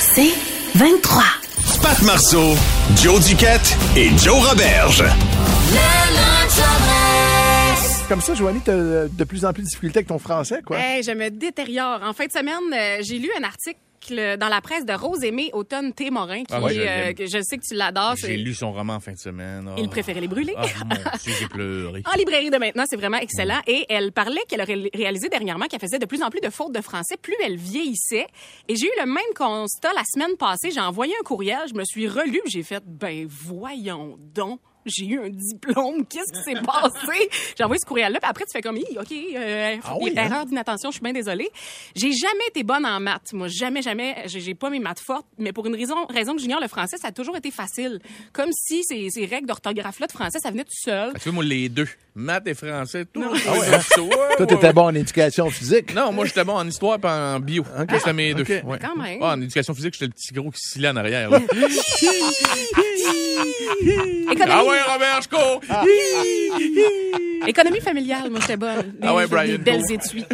C'est 23. Pat Marceau, Joe Duquette et Joe Roberge. Comme ça, Joanie, t'as de plus en plus de difficultés avec ton français, quoi. Hey, je me détériore. En fin de semaine, euh, j'ai lu un article dans la presse de Rose Aimée Automne T. Morin, qui, Ah ouais, je euh, que je sais que tu l'adores. J'ai lu son roman en fin de semaine. Il préférait les brûler. Ah, mon Dieu, j'ai pleuré. En librairie de maintenant, c'est vraiment excellent. Et elle parlait qu'elle aurait réalisé dernièrement qu'elle faisait de plus en plus de fautes de français, plus elle vieillissait. Et j'ai eu le même constat la semaine passée. J'ai envoyé un courriel, je me suis relu, j'ai fait, ben voyons donc. J'ai eu un diplôme. Qu'est-ce qui s'est passé? J'ai envoyé ce courriel-là. Puis après, tu fais comme, Hi, OK, euh, Ah oui, hein? erreur d'inattention, je suis bien désolée. J'ai jamais été bonne en maths. Moi, jamais, jamais. J'ai pas mes maths fortes. Mais pour une raison, raison que j'ignore le français, ça a toujours été facile. Comme si ces, ces règles d'orthographe-là de français, ça venait tout seul. Ah, tu vois, moi, les deux. Maths et français, tout. Non. Ah ouais, ouais, Toi, t'étais bon en éducation physique? Non, moi, j'étais bon en histoire et en bio. C'était mes deux. ok. Ouais. Quand même. Ah, en éducation physique, j'étais le petit gros qui en arrière. là. Économie, ah ouais, Robert, je cours! économie familiale, moi, j'étais bonne. Des, Ah ouais, Brian, des belles étuis.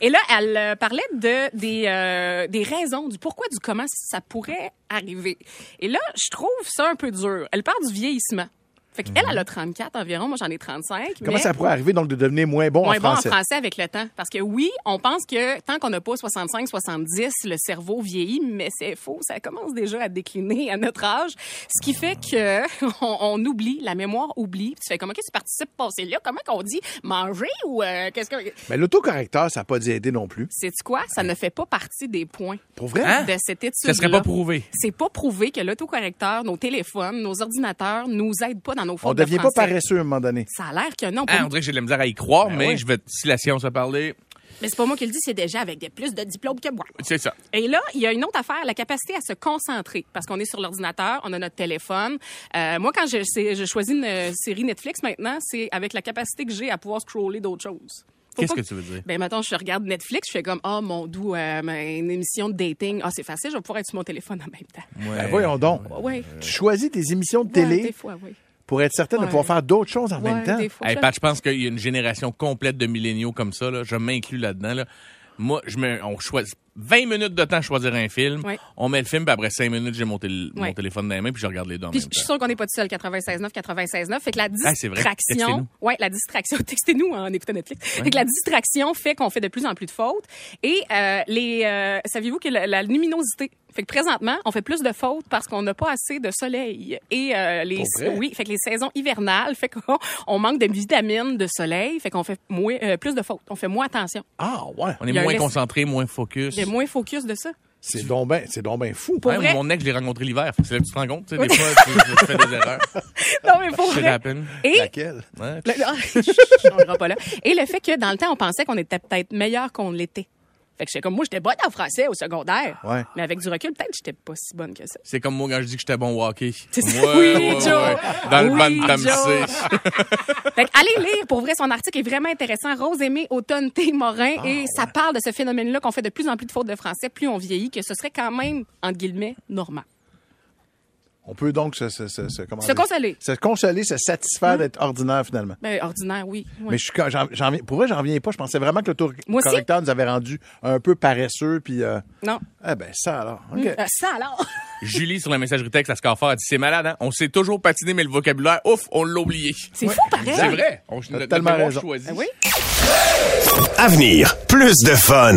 Et là, elle euh, parlait de, des, euh, des raisons, du pourquoi, du comment ça pourrait arriver. Et là, je trouve ça un peu dur. Elle parle du vieillissement. Fait qu'elle, elle a 34 environ, moi j'en ai 35. Comment mais ça pourrait arriver, donc, de devenir moins bon moins en bon en français? français avec le temps? Parce que oui, on pense que tant qu'on n'a pas 65, 70, le cerveau vieillit, mais c'est faux. Ça commence déjà à décliner à notre âge. Ce qui fait que on, on oublie, la mémoire oublie. Tu fais comment qu'est-ce que tu participes passer là? Comment qu'on dit? Manger ou euh, qu'est-ce que. Mais l'autocorrecteur, ça n'a pas dû aider non plus. Sais-tu quoi? Ça ne fait pas partie des points Pour vrai? Hein? de cette étude. Ça serait pas prouvé. C'est pas prouvé que l'autocorrecteur, nos téléphones, nos ordinateurs nous aident pas dans nos fautes On de devient pas paresseux à un moment donné. Ça a l'air que non. Ah, on dirait que j'ai de la misère à y croire, Ben mais ouais. je vais, si la science a parlé, Mais c'est pas moi qui le dis, c'est déjà avec des plus de diplômes que moi. c'est ça. Et là, il y a une autre affaire, la capacité à se concentrer. Parce qu'on est sur l'ordinateur, on a notre téléphone. Euh, moi, quand je, choisis une euh, série Netflix maintenant, c'est avec la capacité que j'ai à pouvoir scroller d'autres choses. Qu'est-ce que tu veux dire? Ben, maintenant, je regarde Netflix, je fais comme, oh, mon doux, euh, une émission de dating. Ah, c'est facile, je vais pouvoir être sur mon téléphone en même temps. Ben, voyons donc. Oui. Tu choisis tes émissions de Ouais, télé des fois, oui. Pour être certain de Ouais. pouvoir faire d'autres choses en Ouais, même temps. fois. Hey, Je- Pat, je pense qu'il y a une génération complète de milléniaux comme ça. Là. Je m'inclus là-dedans. Là. Moi, je me, on choisit 20 minutes de temps à choisir un film. Ouais. On met le film, puis après 5 minutes, j'ai mon, tél- mon Ouais. téléphone dans les mains, puis je regarde les deux en Puis même je suis sûre qu'on n'est pas tout seul, 96.9, 96.9. Fait que la Ah, distraction. Textez-nous. ouais, la distraction. Textez-nous en écoutant Netflix. Fait que la distraction fait qu'on fait de plus en plus de fautes. Et euh, les, euh, saviez-vous que la, la luminosité. Fait que présentement, on fait plus de fautes parce qu'on n'a pas assez de soleil. Et euh, les, Pour vrai? oui, fait que les saisons hivernales, fait qu'on on manque de vitamines, de soleil, fait qu'on fait moins, euh, plus de fautes. On fait moins attention. Ah, ouais. On est moins concentré, moins focus. Il y a moins focus de ça. C'est donc ben, c'est donc ben fou. Pour Ouais, vrai? Mon ex, je l'ai rencontré l'hiver. Fait que C'est là que tu te rends compte. tu sais, Des fois, tu, tu fais des erreurs. Non, mais pour Shit vrai. happen. Et Laquelle? Ouais. Le- pas là. Et le fait que dans le temps, on pensait qu'on était peut-être meilleur qu'on l'était. Fait que j'étais comme moi, j'étais bonne en français au secondaire. Ouais. Mais avec du recul, peut-être que j'étais pas si bonne que ça. C'est comme moi quand je dis que j'étais bon au hockey. C'est ça. Ouais, Oui, ouais, Joe. ouais. Dans le Oui, banc de. Fait que allez lire, pour vrai, son article est vraiment intéressant. Rose Aimée, Automne T. Morin, Ah, et ça parle de ce phénomène-là qu'on fait de plus en plus de fautes de français, plus on vieillit, que ce serait quand même, entre guillemets, normal. On peut donc se, se, se, se- comment Se consoler. Se consoler, se satisfaire d'être ordinaire finalement. Ben, ordinaire, oui. Ouais. Mais je suis, quand- j'en, j'en viens- pour vrai, j'en reviens pas. Je pensais vraiment que Moi aussi. l'autocorrecteur nous avait rendu un peu paresseux. Puis, euh, Non. eh ben, ça alors. OK. Euh, ça alors. Julie, sur la messagerie texte à Scarfort, a dit C'est malade, hein? On sait toujours patiner, mais le vocabulaire, ouf, on l'a oublié. C'est fou, pareil. C'est vrai. On, notre- tellement raison. choisit. Ah oui? Avenir, plus de fun.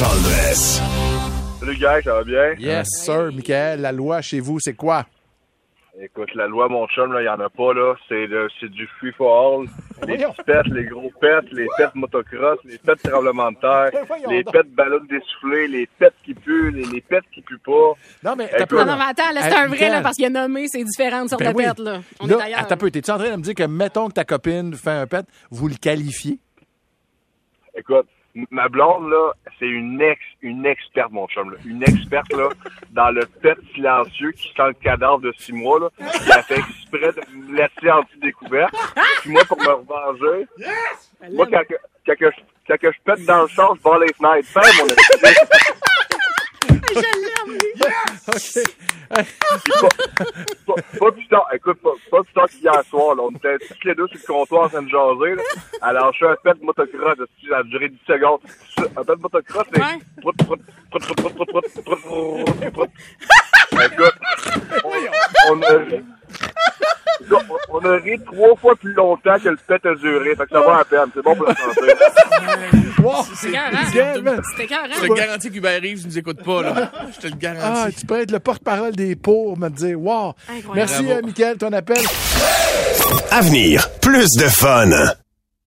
Chandress. Salut, gars, ça va bien? Yes, sir. Michael, la loi chez vous, c'est quoi? Écoute, la loi, mon chum, là, il y en a pas, là. C'est le- c'est du free for all. Les petits pets, les gros pets, les pets motocross, les pets tremblement de terre, les pets ballons dessoufflés, les pets qui puent, les, les pets qui puent pas. Non, mais t'as Non, non, mais attends, là, c'est un vrai, là, parce qu'il a nommé ces différentes sortes Ben de oui. bêtes, là. On Là, est ailleurs. attends peu, t'es-tu en train de me dire que, mettons que ta copine fait un pet, vous le qualifiez? Écoute, ma blonde, là, c'est une ex, une experte, mon chum, là. Une experte, là, dans le pet silencieux qui sent le cadavre de six mois, là, qui a fait exprès de me laisser en dessous découverte. Puis moi, pour me revenger, moi, quand, que- quand, que je, quand que je pète dans le champ, je barre les fenêtres. Fais, mon ex. Je OK. pas, pas, plus tard, écoute, pas, pas plus tard qu'hier soir, là, on était tous les deux sur le comptoir en train de jaser. Là. Alors, je suis un fait de motocross, ça a duré 10 secondes. Un fait de motocross, mais... Ouais. Écoute, on, on. On, a ri trois fois plus longtemps que le pet a duré, fait que ça va à peine, c'est bon pour la santé. C'est man. C'est écœurant. Je te garantis qu'Hubert Reeves nous écoute pas, là. Je te le Ah, garantis. tu peux être le porte-parole des pour me dire, wow. Incroyable. Merci, euh, Michael, ton appel. Avenir, plus de fun.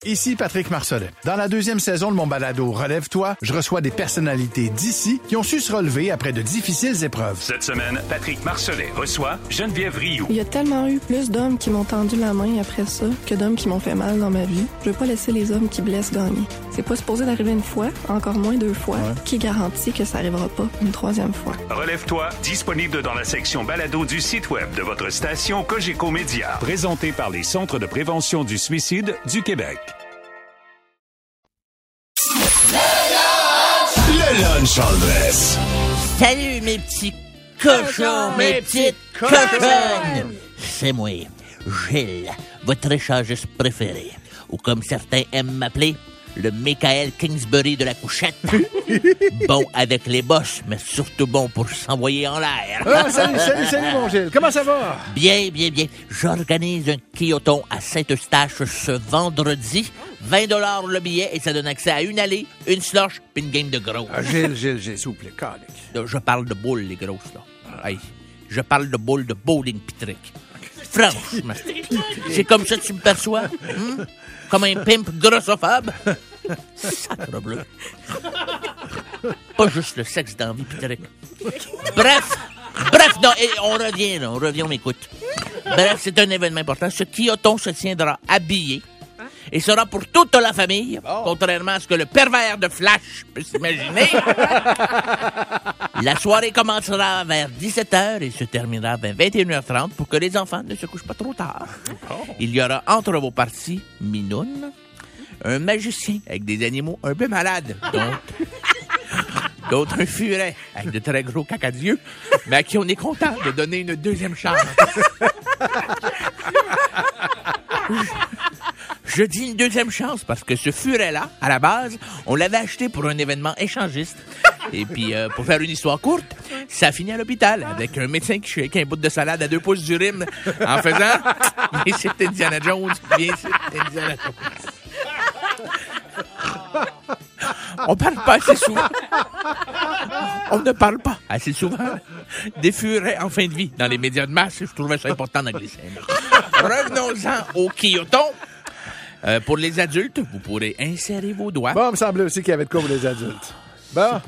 Ici Patrick Marcelet. Dans la deuxième saison de mon balado Relève-toi, je reçois des personnalités d'ici qui ont su se relever après de difficiles épreuves. Cette semaine, Patrick Marcelet reçoit Geneviève Rioux. Il y a tellement eu plus d'hommes qui m'ont tendu la main après ça que d'hommes qui m'ont fait mal dans ma vie. Je veux pas laisser les hommes qui blessent gagner. C'est pas supposé d'arriver une fois, encore moins deux fois. Qui garantit que ça arrivera pas une troisième fois? Relève-toi, disponible dans la section balado du site web de votre station Cogeco Média. Présenté par les Centres de prévention du suicide du Québec. Le lunch Chandress. Salut mes petits cochons, mes petites cochonnes. C'est moi, Gilles, votre échangiste préféré. Ou comme certains aiment m'appeler, le Michael Kingsbury de la couchette. bon avec les bosses, mais surtout bon pour s'envoyer en l'air. Ah, salut, salut, salut, mon Gilles. Comment ça va? Bien, bien, bien. J'organise un quilloton à Saint-Eustache ce vendredi. 20 le billet et ça donne accès à une allée, une slush puis une game de gros. Ah, Gilles, Gilles, Gilles, s'il vous plaît, calique. Je parle de boules, les grosses, là. Hey, je parle de boules de bowling pitrique. Franchement. C'est comme ça que tu me perçois? hein? Comme un pimp grossophobe? Sacre bleu. Pas juste le sexe d'envie pitrique. Bref, bref, non, et on revient, là, on revient, on m'écoute. Bref, c'est un événement important. Ce quilloton se tiendra habillé et sera pour toute la famille, contrairement à ce que le pervers de Flash peut s'imaginer. la soirée commencera vers 17h et se terminera vers 21h30 pour que les enfants ne se couchent pas trop tard. Il y aura entre vos parties Minoune, un magicien avec des animaux un peu malades, dont un furet avec de très gros cacadieux, mais à qui on est content de donner une deuxième chance. Je dis une deuxième chance parce que ce furet-là, à la base, on l'avait acheté pour un événement échangiste. Et puis, euh, pour faire une histoire courte, ça a fini à l'hôpital avec un médecin qui shake un bout de salade à deux pouces du rime en faisant « Viens c'est Indiana Jones, viens c'est Indiana Jones. » On parle pas assez souvent. On ne parle pas assez souvent des furets en fin de vie dans les médias de masse. Je trouvais ça important d'en glisser. Revenons-en au quilloton. Euh, pour les adultes, vous pourrez insérer vos doigts. Bon, il me semblait aussi qu'il y avait de quoi pour les adultes. Bon.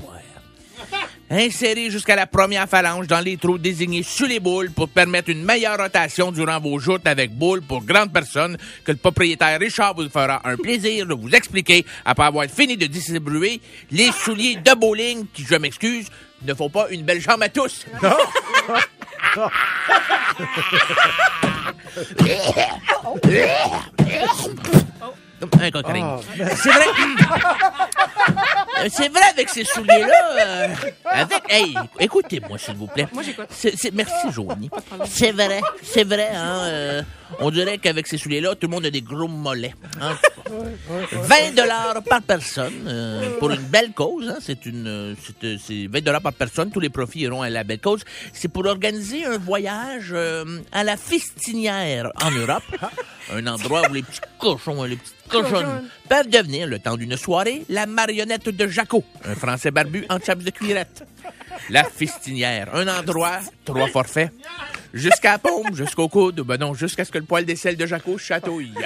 Insérez jusqu'à la première phalange dans les trous désignés sous les boules pour permettre une meilleure rotation durant vos joutes avec boules pour grandes personnes que le propriétaire Richard vous fera un plaisir de vous expliquer après avoir fini de distribuer les souliers de bowling qui, je m'excuse, ne font pas une belle jambe à tous. C'est vrai. Euh, C'est vrai avec ces souliers-là. euh, avec, hey, écoutez-moi s'il vous plaît. Moi, j'écoute. C'est- c'est- merci Joanie. C'est vrai, c'est vrai. Hein, euh, On dirait qu'avec ces souliers-là, tout le monde a des gros mollets. hein. 20 dollars par personne euh, pour une belle cause. hein. C'est une, euh, c'est, euh, c'est 20 dollars par personne. Tous les profits iront à la belle cause. C'est pour organiser un voyage euh, à la Fistinière en Europe, un endroit où les petits cochons et les petites peuvent devenir, le temps d'une soirée, la marionnette de Jaco, un Français barbu en chaps de cuirette. La Fistinière, un endroit, trois forfaits, jusqu'à la paume, jusqu'au coude, ben non, jusqu'à ce que le poil d'aisselle de Jaco chatouille.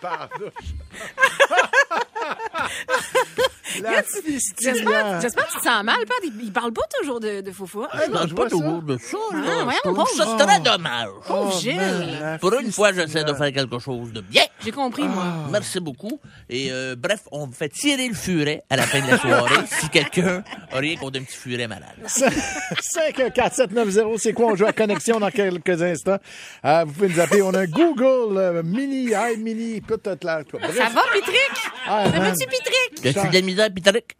La J'espère fistinière. j'espère que tu te sens mal, Pat. Il, il parle pas toujours de, de Foufou. Je parle pas toujours de ça. là. Ah, trouve pauvre. ça très dommage. Pauvre Oh, Gilles. man, Pour une fois, j'essaie de faire quelque chose de bien. J'ai compris, moi. Merci beaucoup. Et euh, bref, on me fait tirer le furet à la fin de la soirée si quelqu'un a rien contre un petit furet malade. 54790, c'est quoi? On joue à connexion dans quelques instants. Euh, vous pouvez nous appeler. On a un Google euh, Mini, i Mini, tout est là. Bref. Ça va, Pitrick? Ah, Pitrick? De la misère. Ben oui.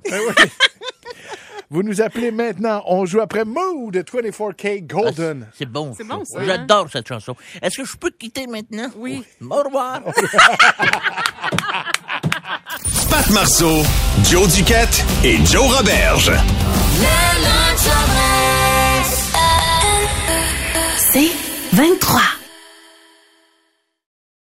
Vous nous appelez maintenant. On joue après Mood 24K Golden. C'est bon. C'est bon, ça, hein? J'adore cette chanson. Est-ce que je peux te quitter maintenant? Oui. Au revoir. Pat Marceau, Joe Duquette et Joe Roberge. C'est 23.